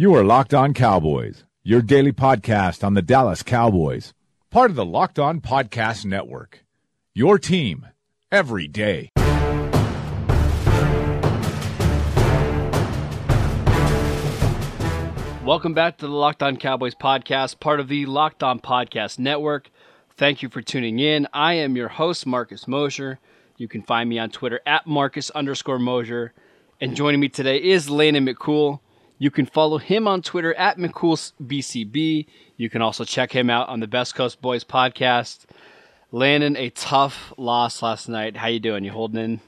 You are Locked On Cowboys, your daily podcast on the Dallas Cowboys, part of the Locked On Podcast Network. Your team every day. Welcome back to the Locked On Cowboys podcast, part of the Locked On Podcast Network. Thank you for tuning in. I am your host, Marcus Mosher. You can find me on Twitter at Marcus underscore Mosher. And joining me today is Landon McCool. You can follow him on Twitter at McCoolBCB. You can also check him out on the Best Coast Boys podcast. Landon, a tough loss last night. How you doing? You holding in?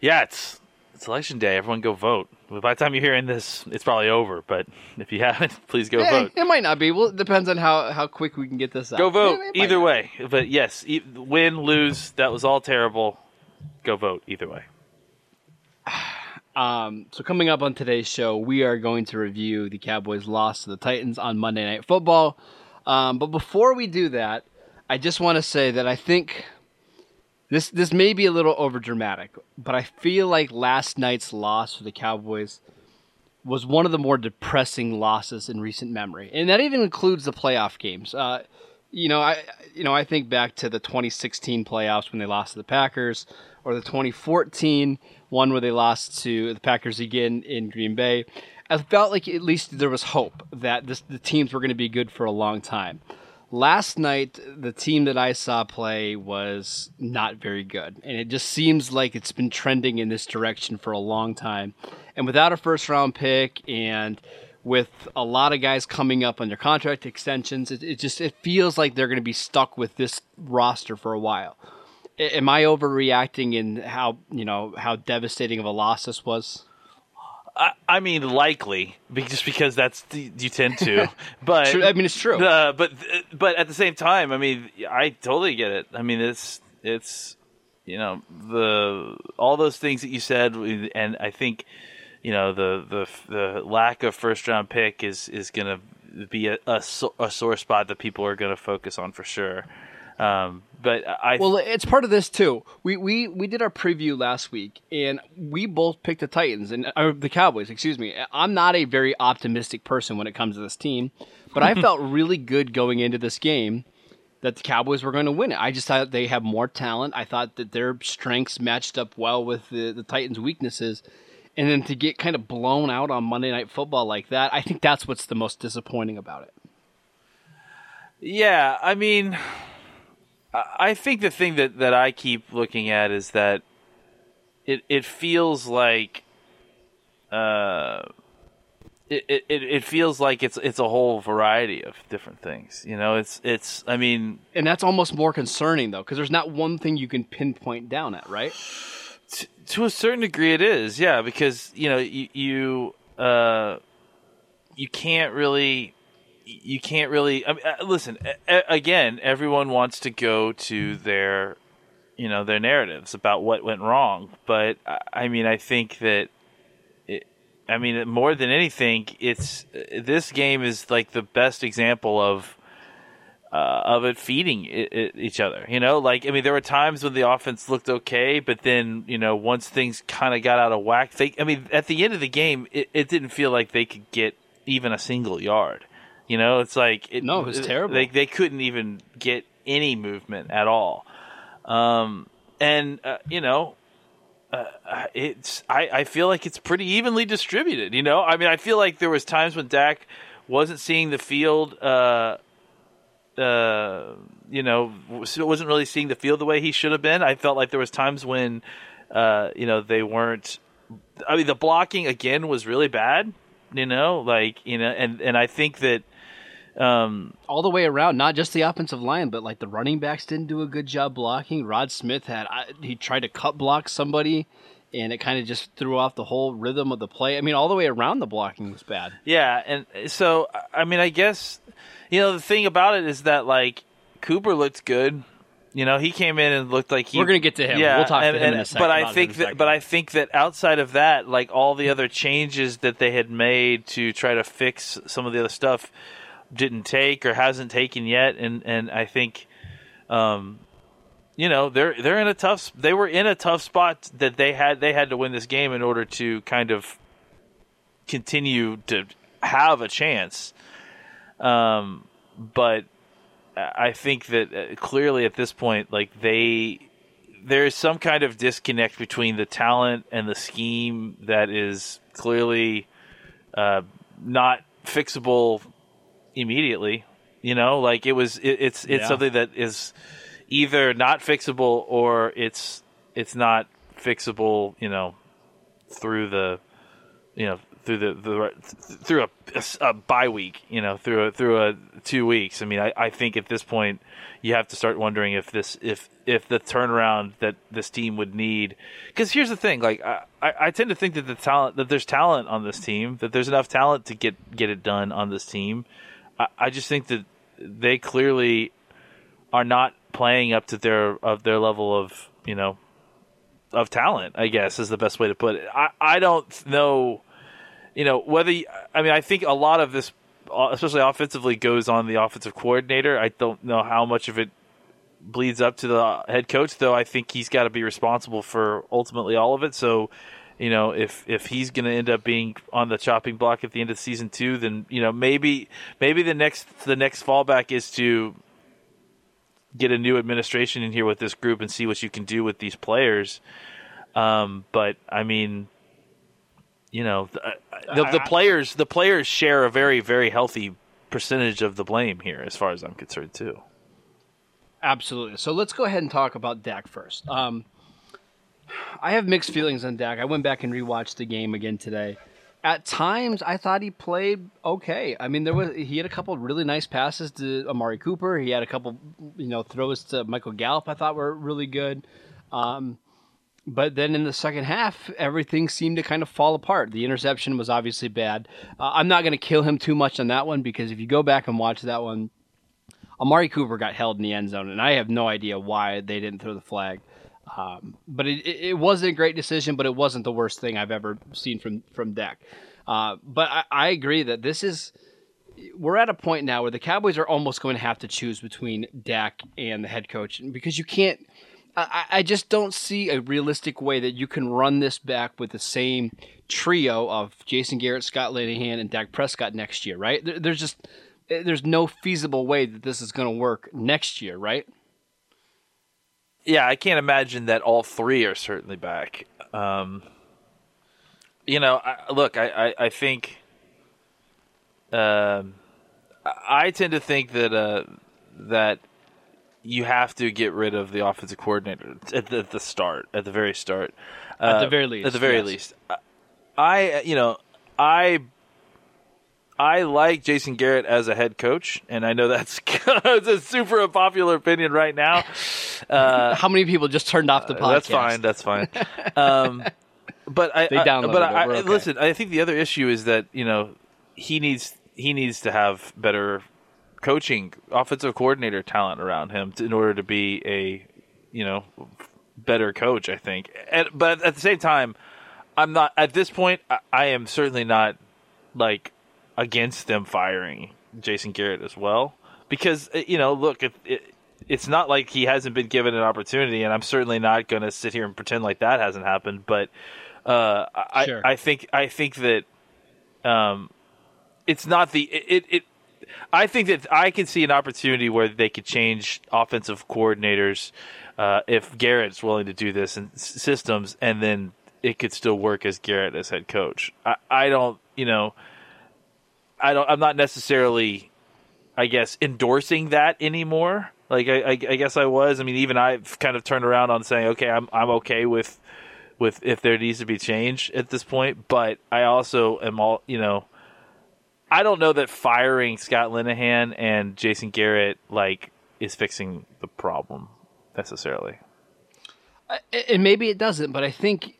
Yeah, it's it's election day. Everyone go vote. By the time you're hearing this, it's probably over. But if you haven't, please go Eh, vote. It might not be. Well, it depends on how, how quick we can get this out. Go vote. It Either not. way. But yes, e- win, lose, that was all terrible. Go vote. Either way. Um, so coming up on today's show, we are going to review the Cowboys' loss to the Titans on Monday Night Football. Um, but before we do that, I just want to say that I think this this may be a little overdramatic, but I feel like last night's loss for the Cowboys was one of the more depressing losses in recent memory, and that even includes the playoff games. Uh, you know, I you know I think back to the 2016 playoffs when they lost to the Packers, or the 2014 one where they lost to the Packers again in Green Bay. I felt like at least there was hope that this, the teams were going to be good for a long time. Last night, the team that I saw play was not very good, and it just seems like it's been trending in this direction for a long time. And without a first round pick and with a lot of guys coming up on their contract extensions, it, it just it feels like they're going to be stuck with this roster for a while. A- Am I overreacting in how you know how devastating of a loss this was? I, I mean, likely, just because that's the, you tend to. But True, I mean, it's true. Uh, but but at the same time, I mean, I totally get it. I mean, it's it's you know the all those things that you said, and I think you know the the the lack of first round pick is is going to be a, a, a sore spot that people are going to focus on for sure. Um, but I Well, it's part of this too. We we we did our preview last week, and we both picked the Titans and the Cowboys. Excuse me. I'm not a very optimistic person when it comes to this team, but I felt really good going into this game that the Cowboys were going to win it. I just thought they have more talent. I thought that their strengths matched up well with the, the Titans' weaknesses. And then to get kind of blown out on Monday Night Football like that, I think that's what's the most disappointing about it. Yeah, I mean, I think the thing that, that I keep looking at is that it it feels like, uh, it, it, it it feels like it's it's a whole variety of different things. You know, it's it's. I mean, And that's almost more concerning, though, because there's not one thing you can pinpoint down at, right? To a certain degree, it is. Yeah, because you know you you uh, you can't really you can't really. I mean, uh, listen a- again. Everyone wants to go to their you know their narratives about what went wrong, but I- I mean, I think that. It, I mean, more than anything, it's this game is like the best example of uh, of it feeding i i each other. You know, like I mean, there were times when the offense looked okay, but then you know, once things kind of got out of whack, they. I mean, at the end of the game, it, it didn't feel like they could get even a single yard. You know, it's like it, No, it was terrible. They they couldn't even get any movement at all. Um, and uh, you know, uh, it's I, I feel like it's pretty evenly distributed. You know, I mean, I feel like there was times when Dak wasn't seeing the field. Uh, you know, wasn't really seeing the field the way he should have been. I felt like there was times when, uh, you know, they weren't. I mean, the blocking again was really bad. You know, like you know, and and I think that. Um, all the way around, not just the offensive line, but like the running backs didn't do a good job blocking. Rod Smith had I- he tried to cut block somebody, and it kind of just threw off the whole rhythm of the play. I mean, all the way around the blocking was bad. Yeah, and so I mean, I guess you know the thing about it is that like Cooper looked good. You know, he came in and looked like he. We're gonna get to him. Yeah, We'll talk to and, him in and- a second But I think that, but I think that outside of that, like all the other changes that they had made to try to fix some of the other stuff, didn't take or hasn't taken yet, and and I think, um, you know, they're they're in a tough. They were in a tough spot that they had they had to win this game in order to kind of continue to have a chance. Um, but I think that uh, clearly at this point, like they, there is some kind of disconnect between the talent and the scheme that is clearly uh, not fixable immediately. You know, like it was, it, it's it's Yeah. something that is either not fixable or it's it's not fixable. You know, through the, you know, through the, the through a, a bye week. You know, through a, through a two weeks. I mean, I, I think at this point you have to start wondering if this if if the turnaround that this team would need. Because here's the thing, like I, I I tend to think that the talent that there's talent on this team, that there's enough talent to get get it done on this team. I, I just think that they clearly are not playing up to their of their level of you know of talent. I guess is the best way to put it. I I don't know, you know whether you, I mean I think a lot of this, uh, especially offensively, goes on the offensive coordinator. I don't know how much of it bleeds up to the head coach, though. I think he's got to be responsible for ultimately all of it. So. You know, if if he's going to end up being on the chopping block at the end of season two, then you know maybe maybe the next the next fallback is to get a new administration in here with this group and see what you can do with these players. Um, but I mean, you know, the, uh, the, the players the players share a very very healthy percentage of the blame here, as far as I'm concerned, too. Absolutely. So let's go ahead and talk about Dak first. Um, I have mixed feelings on Dak. I went back and rewatched the game again today. At times, I thought he played okay. I mean, there was he had a couple really nice passes to Amari Cooper. He had a couple, you know, throws to Michael Gallup. I thought were really good. Um, but then in the second half, everything seemed to kind of fall apart. The interception was obviously bad. Uh, I'm not going to kill him too much on that one because if you go back and watch that one, Amari Cooper got held in the end zone, and I have no idea why they didn't throw the flag. Um, but it, it, wasn't a great decision, but it wasn't the worst thing I've ever seen from from Dak. Uh, but I, I agree that this is we're at a point now where the Cowboys are almost going to have to choose between Dak and the head coach because you can't. I, I just don't see a realistic way that you can run this back with the same trio of Jason Garrett, Scott Linehan, and Dak Prescott next year, right? There, there's just there's no feasible way that this is going to work next year, right? Yeah, I can't imagine that all three are certainly back. Um, you know, I, look, I, I, I think. Um, I tend to think that uh, that you have to get rid of the offensive coordinator at the, at the start, at the very start. At Uh, the very least, At the very yes. least. I, you know, I I like Jason Garrett as a head coach, and I know that's it's a super unpopular opinion right now. Uh, How many people just turned off the podcast? that's fine. That's fine. Um, but I, They I- downloaded but it. I, okay. listen. I think the other issue is that you know he needs he needs to have better coaching, offensive coordinator talent around him to, in order to be a you know better coach. I think, and, but at the same time, I'm not at this point. I, I am certainly not like against them firing Jason Garrett as well because uh, you know, look, it, it, it's not like he hasn't been given an opportunity, and I'm certainly not going to sit here and pretend like that hasn't happened. But uh, I, Sure. I think I think that um, it's not the it, it, it. I think that I can see an opportunity where they could change offensive coordinators uh, if Garrett's willing to do this s- systems, and then it could still work as Garrett as head coach. I, I don't, you know, I don't. I'm not necessarily, I guess, endorsing that anymore. Like I, I, I guess I was. I mean, even I've kind of turned around on saying, okay, I'm I'm okay with with if there needs to be change at this point. But I also am all, you know, I don't know that firing Scott Linehan and Jason Garrett like is fixing the problem necessarily. and maybe it doesn't, but I think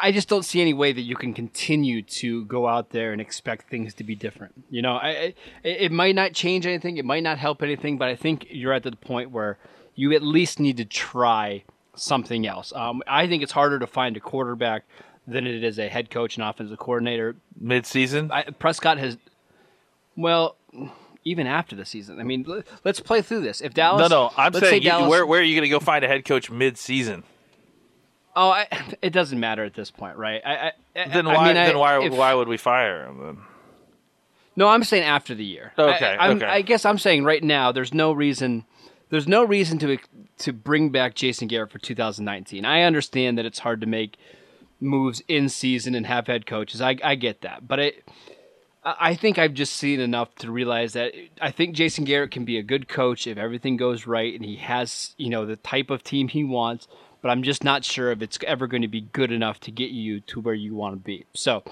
I just don't see any way that you can continue to go out there and expect things to be different. You know, I, I it might not change anything, it might not help anything, but I think you're at the point where you at least need to try something else. Um, I think it's harder to find a quarterback than it is a head coach and offensive coordinator. Midseason, I, Prescott has, well, even after the season. I mean, let's play through this. If Dallas, no, no, I'm saying you, Dallas, where where are you going to go find a head coach mid season? Oh, I, it doesn't matter at this point, right? I, I, Then I why mean, then why if- why would we fire him then? No, I'm saying after the year. Okay, I, I'm- okay. I guess I'm saying right now. There's no reason. There's no reason to to bring back Jason Garrett for 2019. I understand that it's hard to make moves in season and have head coaches. I I get that, but it. I think I've just seen enough to realize that I think Jason Garrett can be a good coach if everything goes right and he has, you know, the type of team he wants, but I'm just not sure if it's ever going to be good enough to get you to where you want to be. So,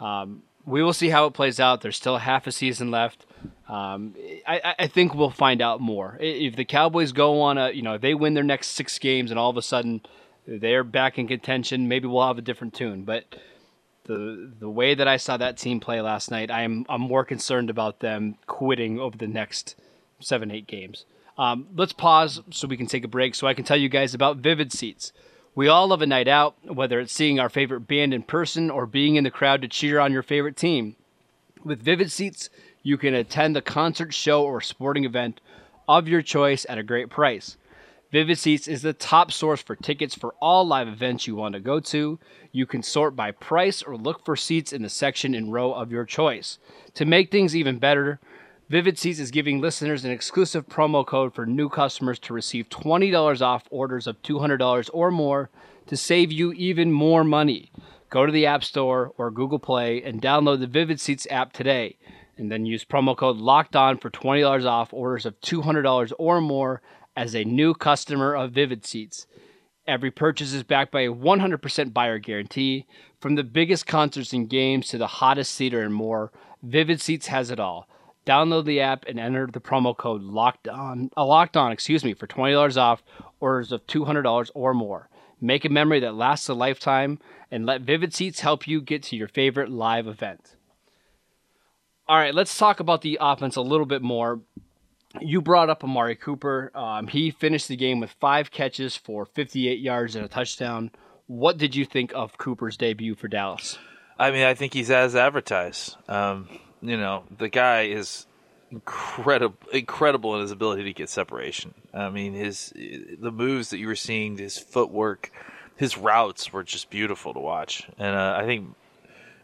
um, we will see how it plays out. There's still half a season left. Um, I, I- I think we'll find out more. If the Cowboys go on a, you know, if they win their next six games and all of a sudden they're back in contention, maybe we'll have a different tune. But the the way that I saw that team play last night, I'm I'm more concerned about them quitting over the next seven eight games. Um, let's pause so we can take a break so I can tell you guys about Vivid Seats. We all love a night out, whether it's seeing our favorite band in person or being in the crowd to cheer on your favorite team. With Vivid Seats, you can attend a concert, show, or sporting event of your choice at a great price. Vivid Seats is the top source for tickets for all live events you want to go to. You can sort by price or look for seats in the section and row of your choice. To make things even better, Vivid Seats is giving listeners an exclusive promo code for new customers to receive $20 off orders of $200 or more to save you even more money. Go to the App Store or Google Play and download the Vivid Seats app today, and then use promo code Locked On for $20 off orders of $200 or more as a new customer of Vivid Seats. Every purchase is backed by a 100% buyer guarantee. From the biggest concerts and games to the hottest theater and more, Vivid Seats has it all. Download the app and enter the promo code Locked On, uh, Locked On, excuse me, for twenty dollars off orders of two hundred dollars or more. Make a memory that lasts a lifetime, and let Vivid Seats help you get to your favorite live event. All right, let's talk about the offense a little bit more you brought up Amari Cooper. Um, he finished the game with five catches for 58 yards and a touchdown. What did you think of Cooper's debut for Dallas? I mean, I think he's as advertised. Um, you know, the guy is incredible, incredible in his ability to get separation. I mean, his the moves that you were seeing, his footwork, his routes were just beautiful to watch. And uh, I think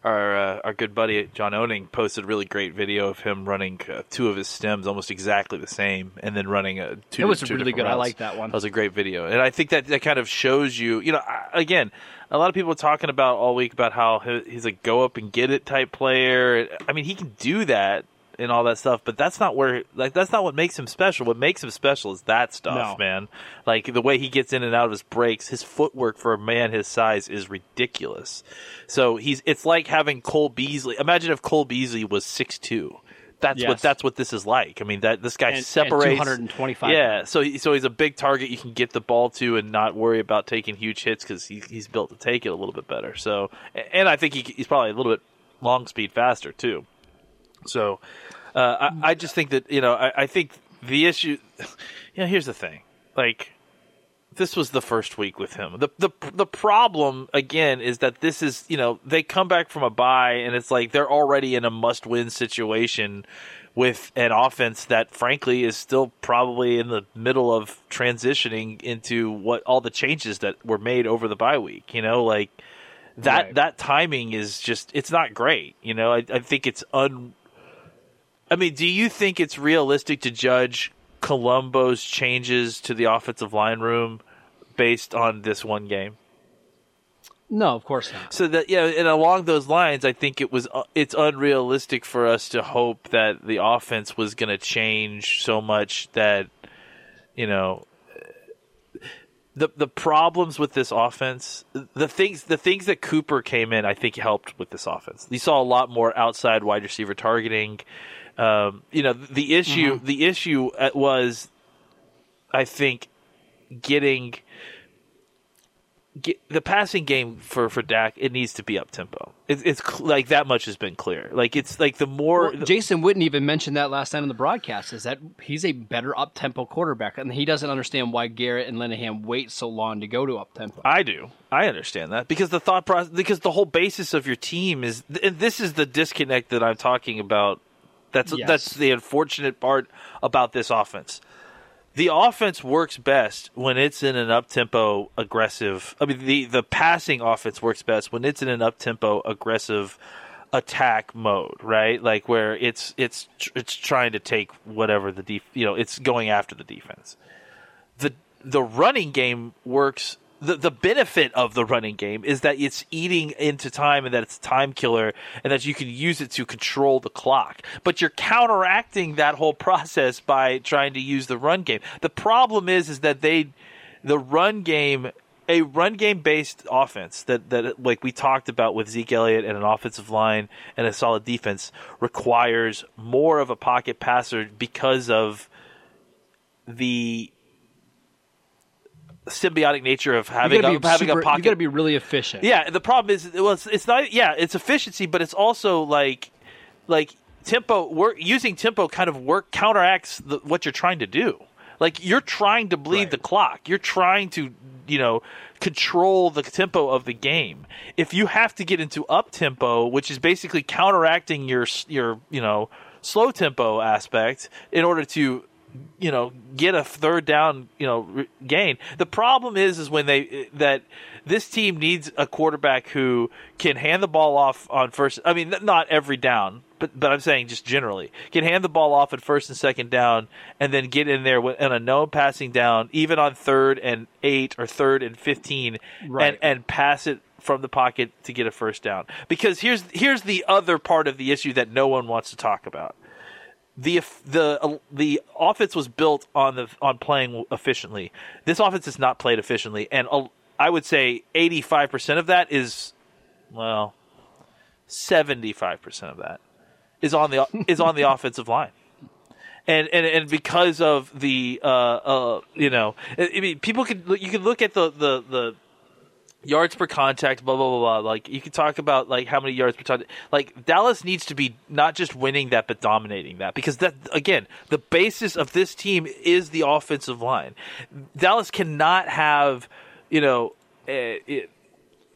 our uh, our good buddy John Owning posted a really great video of him running uh, two of his stems almost exactly the same, and then running a two. It was two really good. I like that one. That was a great video, and I think that that kind of shows you. You know, I- again, a lot of people are talking about all week about how he's a go up and get it type player. I mean, he can do that and all that stuff, but that's not where like that's not what makes him special. What makes him special is that stuff, No. man. Like the way he gets in and out of his breaks, his footwork for a man his size is ridiculous. So he's it's like having Cole Beasley. Imagine if Cole Beasley was six two. That's what that's what this is like. I mean that this guy And- and separates 225 Yeah, so he, so he's a big target you can get the ball to and not worry about taking huge hits because he, he's built to take it a little bit better. So and I think he, he's probably a little bit long speed faster too. So uh, I, I just think that you know I, I think the issue. You know, here's the thing. Like this was the first week with him. The the the problem again is that this is you know they come back from a bye and it's like they're already in a must win situation with an offense that frankly is still probably in the middle of transitioning into what all the changes that were made over the bye week. You know, like that Right. that timing is just it's not great. You know, I, I think it's un. I mean, do you think it's realistic to judge Colombo's changes to the offensive line room based on this one game? No, of course not. So that yeah, and along those lines, I think it was uh, it's unrealistic for us to hope that the offense was going to change so much that you know the the problems with this offense, the things the things that Cooper came in, I think helped with this offense. You saw a lot more outside wide receiver targeting. Um, you know, the issue the issue uh, was, I think, getting get, the passing game for for Dak. It needs to be up tempo. It, it's like that much has been clear. Like it's like the more Well, Jason Witten even mentioned that last night on the broadcast. Is that he's a better up tempo quarterback, and he doesn't understand why Garrett and Linehan wait so long to go to up tempo. I do. I understand that because the thought process, because the whole basis of your team is, and this is the disconnect that I'm talking about. That's Yes. that's the unfortunate part about this offense. The offense works best when it's in an up tempo aggressive. I mean, the the passing offense works best when it's in an up tempo aggressive attack mode, right? Like where it's it's it's trying to take whatever the def- you know it's going after the defense. The the running game works. The, the benefit of the running game is that it's eating into time and that it's a time killer and that you can use it to control the clock. But you're counteracting that whole process by trying to use the run game. The problem is is that they the run game a run game based offense that that like we talked about with Zeke Elliott and an offensive line and a solid defense requires more of a pocket passer because of the symbiotic nature of having a, having super, a pocket. You got to be really efficient. Yeah, the problem is well, it's, it's not. Yeah, it's efficiency, but it's also like like tempo. Work using tempo kind of work counteracts the, what you're trying to do. Like you're trying to bleed Right. the clock. You're trying to, you know, control the tempo of the game. If you have to get into up tempo, which is basically counteracting your your, you know, slow tempo aspect in order to you know get a third down you know gain. The problem is is when they that this team needs a quarterback who can hand the ball off on first i mean not every down but but i'm saying just generally can hand the ball off at first and second down and then get in there with, in a no passing down even on third and 8 or third and 15 Right. and and pass it from the pocket to get a first down. Because here's here's the other part of the issue that no one wants to talk about the the the offense was built on the on playing efficiently. This offense is not played efficiently, and uh, I would say eighty five percent of that is, well, seventy five percent of that is on the is on the offensive line. And, and and because of the uh uh you know I mean people could you could look at the the the yards per contact, blah blah blah blah. Like you could talk about like how many yards per contact. Like Dallas needs to be not just winning that, but dominating that because that again, the basis of this team is the offensive line. Dallas cannot have you know a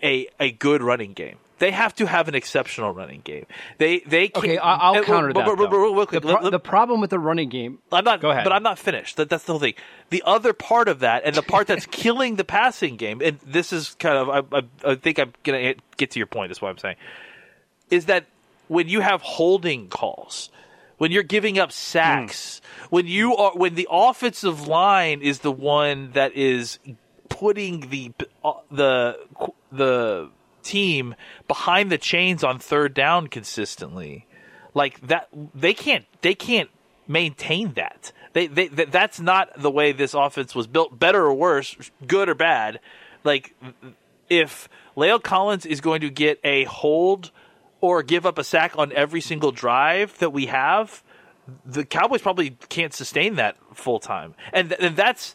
a, a good running game. They have to have an exceptional running game. They they can't, Okay, I'll uh, counter that. but- but- though. real quick, the, pro- let- the problem with the running game. I'm not. Go ahead. But I'm not finished. That, that's the whole thing. The other part of that, and the part that's killing the passing game, and this is kind of, I, I, I think I'm gonna get to your point. Is what I'm saying, is that when you have holding calls, when you're giving up sacks, when you are, when the offensive line is the one that is putting the uh, the the team behind the chains on third down consistently. Like that they can't they can't maintain that. They, they that, that's not the way this offense was built better or worse good or bad. Like if La'el Collins is going to get a hold or give up a sack on every single drive that we have the Cowboys probably can't sustain that full time. And, and that's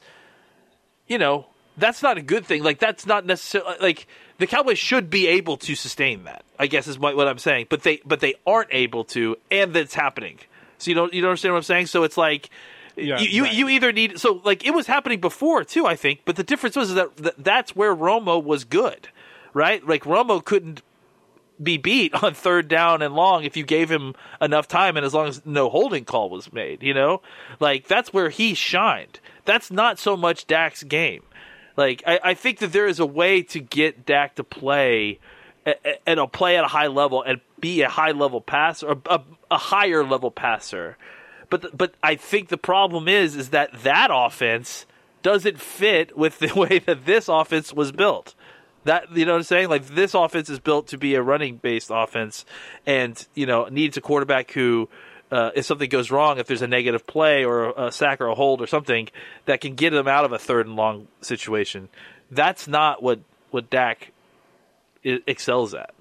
you know that's not a good thing like that's not necessarily uh, like the Cowboys should be able to sustain that. I guess is what, what I'm saying, but they but they aren't able to, and that's happening. So you don't you don't understand what I'm saying? So it's like Yeah, you, you right. you either need so like it was happening before too, I think, but the difference was that, that that's where Romo was good, right? Like Romo couldn't be beat on third down and long if you gave him enough time and as long as no holding call was made, you know? Like that's where he shined. That's not so much Dak's game. Like I, I think that there is a way to get Dak to play and play at a high level and be a high level passer, a, a higher level passer. But the, but I think the problem is is that that offense doesn't fit with the way that this offense was built. That you know what I'm saying? Like this offense is built to be a running based offense, and you know needs a quarterback who, uh, if something goes wrong, if there's a negative play or a sack or a hold or something, that can get them out of a third and long situation. That's not what what Dak i- excels at.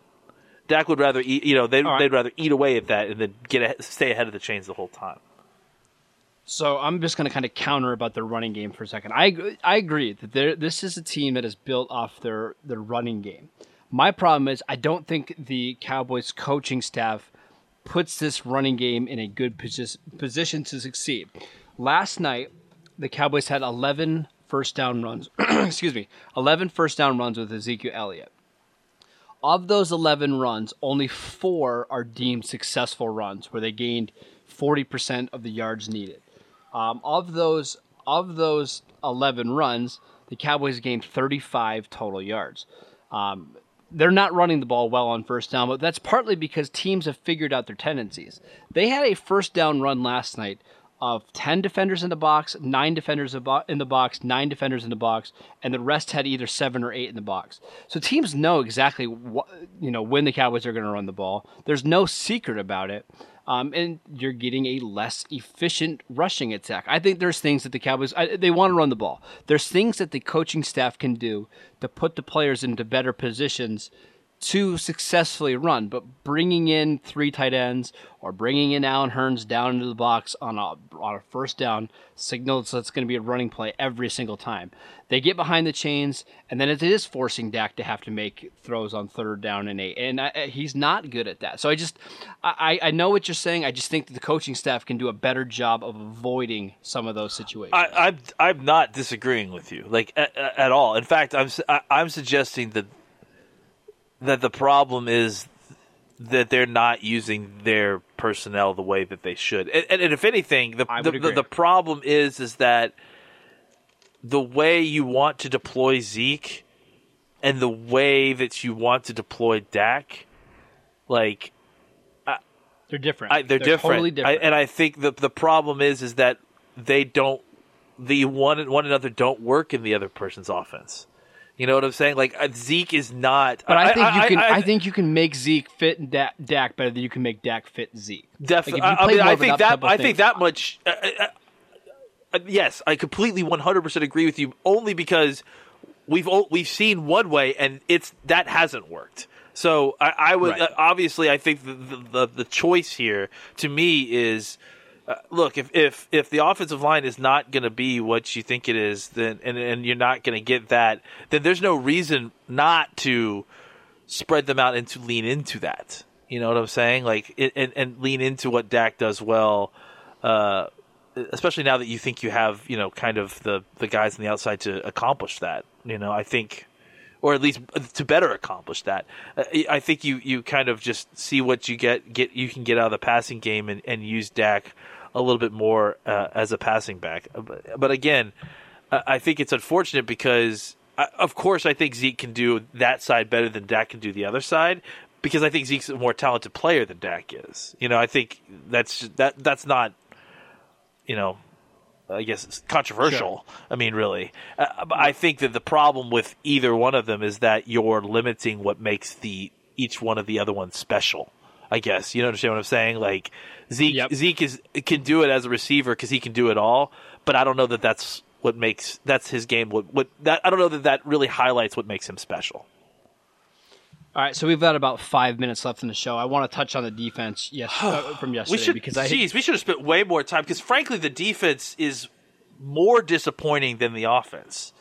Dak would rather eat, you know, they'd, All right. they'd rather eat away at that and then get a, stay ahead of the chains the whole time. So I'm just going to kind of counter about their running game for a second. I I agree that this is a team that is built off their their running game. My problem is I don't think the Cowboys coaching staff puts this running game in a good posi- position to succeed. Last night, the Cowboys had 11 first down runs. excuse me, 11 first down runs with Ezekiel Elliott. Of those 11 runs, only four are deemed successful runs where they gained 40% of the yards needed. Um, of those of those 11 runs, the Cowboys gained 35 total yards. Um, they're not running the ball well on first down, but that's partly because teams have figured out their tendencies. They had a first down run last night of 10 defenders in the box, 9 defenders in the box, 9 defenders in the box, and the rest had either 7 or 8 in the box. So teams know exactly what, you know when the Cowboys are going to run the ball. There's no secret about it. Um, and you're getting a less efficient rushing attack. I think there's things that the Cowboys I, they want to run the ball. There's things that the coaching staff can do to put the players into better positions to successfully run, but bringing in three tight ends or bringing in Allen Hurns down into the box on a, on a first down signals that's going to be a running play every single time. They get behind the chains, and then it is forcing Dak to have to make throws on third down and eight, and I, he's not good at that. So I just, I, I know what you're saying. I just think that the coaching staff can do a better job of avoiding some of those situations. I, I'm I'm not disagreeing with you, like at, at all. In fact, I'm I'm suggesting that that the problem is that they're not using their personnel the way that they should. And, and, and if anything, the the, the, the problem is is that the way you want to deploy Zeke and the way that you want to deploy Dak, like they're different. I, they're, they're, different. Totally different. I, and I think the the problem is is that they don't the one one another don't work in the other person's offense. You know what I'm saying? Like uh, Zeke is not. But I, I think you can. I, I, think you can make Zeke fit Dak, Dak, better than you can make Dak fit Zeke. Definitely. Like I, mean, I think that. I think that much. Uh, uh, uh, yes, I completely 100 percent agree with you. Only because we've we've seen one way and it's that hasn't worked. So I, would right. uh, obviously I think the, the the choice here to me is uh, look, if, if if the offensive line is not going to be what you think it is, then and, and you're not going to get that, then there's no reason not to spread them out and to lean into that. You know what I'm saying? Like it, and and lean into what Dak does well, uh, especially now that you think you have you know kind of the the guys on the outside to accomplish that. You know, I think or at least to better accomplish that. Uh, I think you, you kind of just see what you get get you can get out of the passing game and, and use Dak a little bit more uh, as a passing back. Uh, but, but again, I think it's unfortunate because, uh, of course, I think Zeke can do that side better than Dak can do the other side. Because I think Zeke's a more talented player than Dak is. You know, I think that's that that's not, you know, I guess it's controversial. Sure. I mean, really, uh, I think that the problem with either one of them is that you're limiting what makes the each one of the other ones special. I guess you understand what I'm saying. Like Zeke, yep. Zeke is can do it as a receiver because he can do it all. But I don't know that that's what makes that's his game. What what that I don't know that that really highlights what makes him special. All right, so we've got about five minutes left in the show. I want to touch on the defense yes, uh, from yesterday we should, because I geez, we should have spent way more time because frankly, the defense is more disappointing than the offense.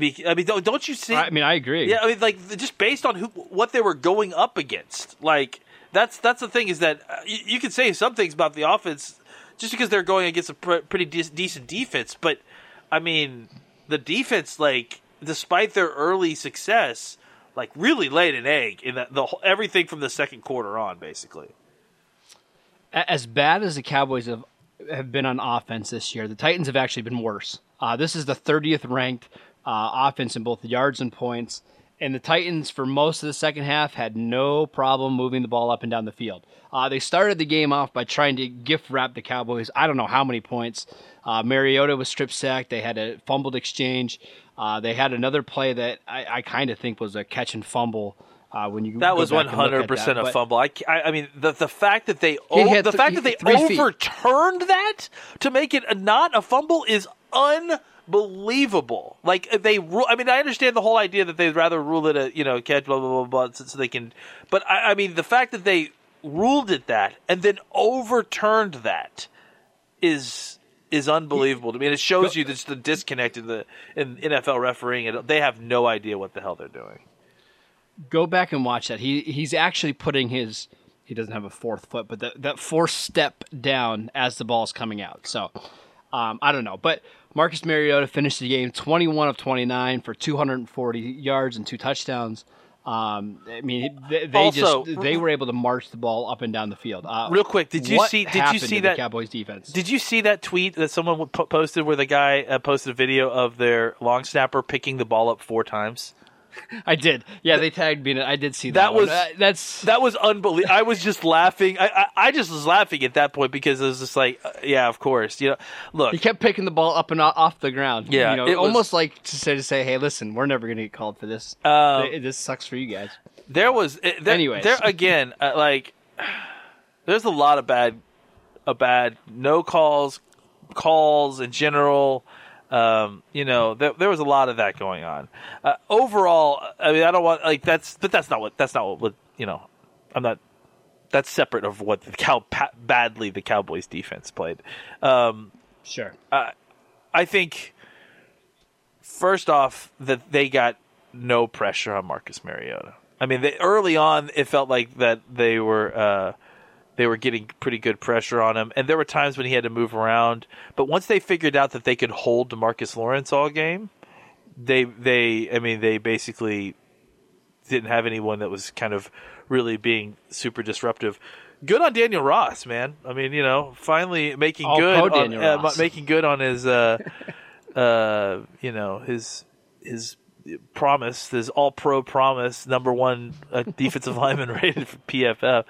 I mean, don't you see? I mean, I agree. Yeah, I mean, like just based on who what they were going up against, like that's that's the thing is that uh, you, you, can say some things about the offense just because they're going against a pr- pretty de- decent defense, but I mean, the defense, like, despite their early success, like really laid an egg in the, the everything from the second quarter on, basically. As bad as the Cowboys have have been on offense this year, the Titans have actually been worse. Uh, this is the 30th ranked uh, offense in both yards and points. And the Titans, for most of the second half, had no problem moving the ball up and down the field. Uh, they started the game off by trying to gift wrap the Cowboys. I don't know how many points. Uh, Mariota was strip sacked. They had a fumbled exchange. Uh, they had another play that I, I kind of think was a catch and fumble. Uh, when you that was one hundred percent a fumble. I, I, mean the the fact that they o- the fact that they overturned feet. that to make it not a fumble is un believable. Like they rule. I mean, I understand the whole idea that they'd rather rule it a you know catch blah blah blah blah so, so they can. But I, I, mean, the fact that they ruled it that and then overturned that is is unbelievable to me. And it shows you just the disconnect in the in NFL refereeing. And they have no idea what the hell they're doing. Go back and watch that. He he's actually putting his. He doesn't have a fourth foot, but that, that fourth step down as the ball's coming out. So, um, I don't know. But Marcus Mariota finished the game 21 of 29 for 240 yards and two touchdowns. Um, I mean, they, they also, just they were able to march the ball up and down the field. Uh, real quick, did you see? Did you see that Cowboys defense? Did you see that tweet that someone posted where the guy uh, posted a video of their long snapper picking the ball up four times? I did. Yeah, they tagged me. in it. I did see that. That was- Uh, that's That was unbelievable. I was just laughing. I, I I just was laughing at that point because it was just like, uh, yeah, of course. You know, look, he kept picking the ball up and off the ground. Yeah, you know, it was- almost like to say to say, hey, listen, we're never going to get called for this. Th- this sucks for you guys. there was uh, there, Anyways. there again uh, like there's a lot of bad a bad no calls calls in general um, you know there, there was a lot of that going on uh, overall i mean i don't want like that's but that's not what that's not what, what you know i'm not that's separate of what the cow pa- badly the cowboys defense played um, Sure. I think first off that they got no pressure on Marcus Mariota. I mean, they, early on it felt like that they were uh, they were getting pretty good pressure on him, and there were times when he had to move around. But once they figured out that they could hold Demarcus Lawrence all game, they they I mean they basically didn't have anyone that was kind of really being super disruptive. Good on Daniel Ross, man. I mean, you know, finally making All good on uh, making good on his uh, uh, you know, his his promise, his all pro promise, number one uh, defensive lineman rated for PFF.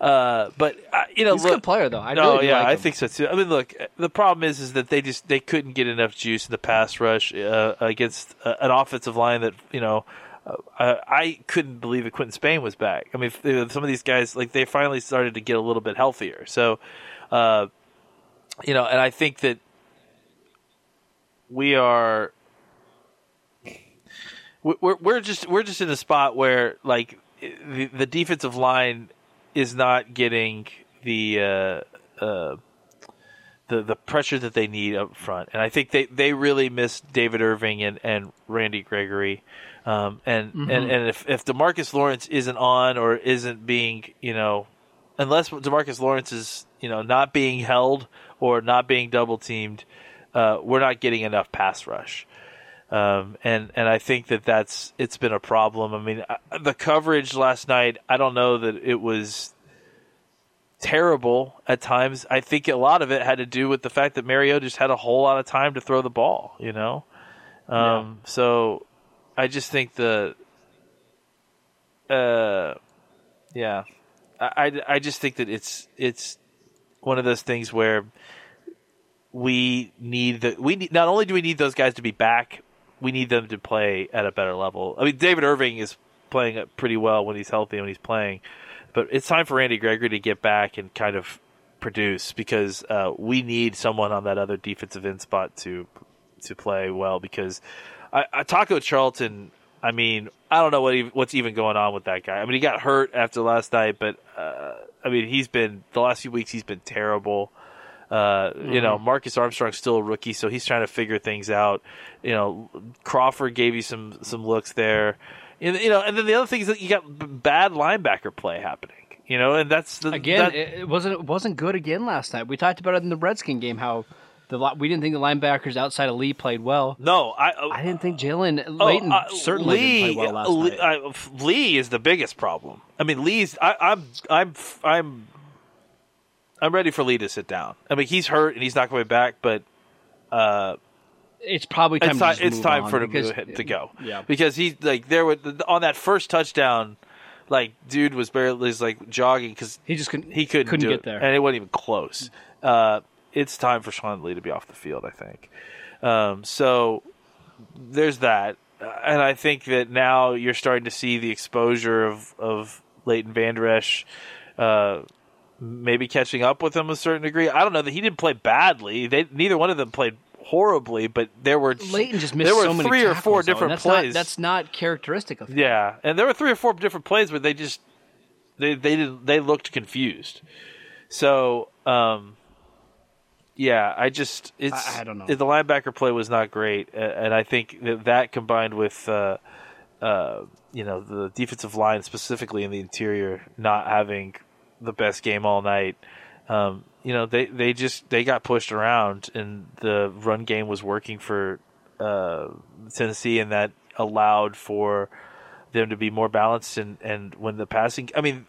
Uh, but uh, you know, He's a good player, though. I no, really yeah, like I think so too. I mean, look, the problem is, is that they just they couldn't get enough juice in the pass rush uh, against uh, an offensive line that you know. Uh, I couldn't believe that Quinton Spain was back. I mean, if, if some of these guys like they finally started to get a little bit healthier. So, uh, you know, and I think that we are we're we're just we're just in a spot where like the, the defensive line is not getting the uh, uh, the the pressure that they need up front, and I think they, they really miss David Irving and, and Randy Gregory, um, and, and and if if Demarcus Lawrence isn't on or isn't being you know, unless Demarcus Lawrence is you know not being held or not being double teamed, uh, we're not getting enough pass rush. Um, and and I think that that's it's been a problem. I mean, I- the coverage last night. I don't know that it was terrible at times. I think a lot of it had to do with the fact that Mario just had a whole lot of time to throw the ball. You know, um, so I just think the, uh, yeah, I, I I just think that it's it's one of those things where we need the we need, not only do we need those guys to be back, we need them to play at a better level. I mean, David Irving is playing pretty well when he's healthy and when he's playing, but it's time for Randy Gregory to get back and kind of produce because uh, we need someone on that other defensive end spot to to play well because I, I, Taco Charlton. I mean, I don't know what he, what's even going on with that guy. I mean, he got hurt after last night, but uh, I mean, he's been the last few weeks. He's been terrible. Uh, You know, Marcus Armstrong's still a rookie, so he's trying to figure things out. You know, Crawford gave you some some looks there. And, you know, and then the other thing is that you got bad linebacker play happening. You know, and that's the, Again, that- it, wasn't it wasn't good again last night. We talked about it in the Redskin game how the we didn't think the linebackers outside of Lee played well. no, I uh, I didn't think Jaylon Oh, Leighton uh, certainly Lee, didn't play well last Lee, night. I- Lee is the biggest problem. I mean, Lee's. I, I'm. I'm. I'm. I'm ready for Lee to sit down. I mean, he's hurt and he's not coming back, but it's probably time it's time. It's time for him because- to, to go. Yeah. because he like there with on that first touchdown. Like, dude was barely was like jogging because He just couldn't. he couldn't, couldn't do get it, there. and it wasn't even close. Uh, it's time for Sean Lee to be off the field. I think. Um, so there's that, Uh, and I think that now you're starting to see the exposure of of Leighton Vander Esch, uh, maybe catching up with him a certain degree. I don't know that he didn't play badly. They neither one of them played horribly, but there were Leighton just missed there were so three or four though, different that's plays. Not, that's not characteristic of him. Yeah, and there were three or four different plays where they just they they did, they looked confused. So, um, yeah, I just it's I- I don't know. The linebacker play was not great, and I think that that combined with uh, uh, you know the defensive line specifically in the interior not having the best game all night. Um, you know they, they just they got pushed around and the run game was working for uh, Tennessee and that allowed for them to be more balanced and, and when the passing I mean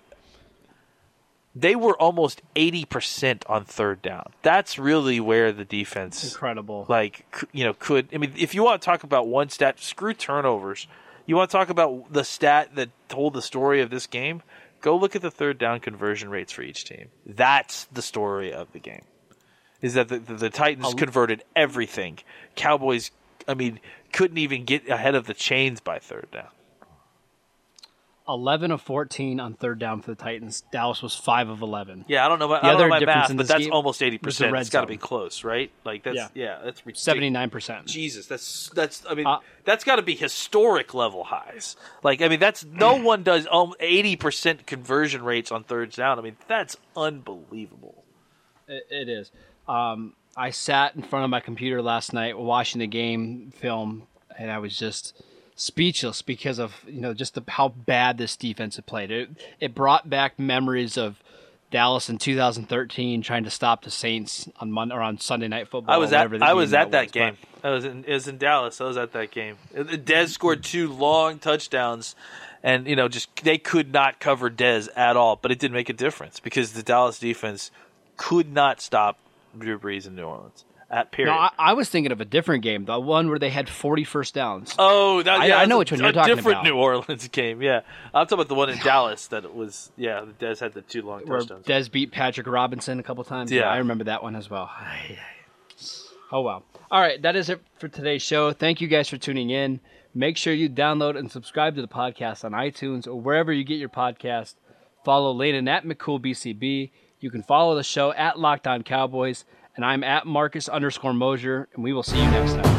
they were almost 80% on third down. That's really where the defense Incredible. like you know could I mean if you want to talk about one stat screw turnovers You want to talk about the stat that told the story of this game? Go look at the third down conversion rates for each team. That's the story of the game. Is that the, the, the Titans converted everything. Cowboys, I mean, couldn't even get ahead of the chains by third down. 11 of 14 on third down for the Titans. Dallas was 5 of 11. Yeah, I don't know. About, The I don't other know my difference math, in but that's game almost eighty was the percent. red It's got to be close, right? Like that's Yeah. yeah, that's ridiculous. 79%. Jesus, that's that's. I mean, Uh, that's got to be historic level highs. Like, I mean, that's no one does um, eighty percent conversion rates on thirds down. I mean, that's unbelievable. It, it is. Um, I sat in front of my computer last night watching the game film, and I was just speechless because of you know just the, how bad this defense had played. It it brought back memories of Dallas in 2013 trying to stop the Saints on Monday or on Sunday Night Football. I was at I was at that was, game. I was in it was in Dallas. I was at that game. Dez scored two long touchdowns, and you know just they could not cover Dez at all. But it didn't make a difference because the Dallas defense could not stop Drew Brees in New Orleans. At period. No, I, I was thinking of a different game, the one where they had 40 first downs. Oh, that, yeah, I know that's which a- one you're a talking different about. New Orleans game. Yeah, I'm talking about the one in Dallas that was. Yeah, the Dez had the two long where touchdowns. Dez beat Patrick Robinson a couple times. Yeah. I remember that one as well. Oh wow. All right, that is it for today's show. Thank you guys for tuning in. Make sure you download and subscribe to the podcast on iTunes or wherever you get your podcast. Follow Landon at McCoolBCB. You can follow the show at Locked On Cowboys, and I'm at Marcus underscore Mosher, and we will see you next time.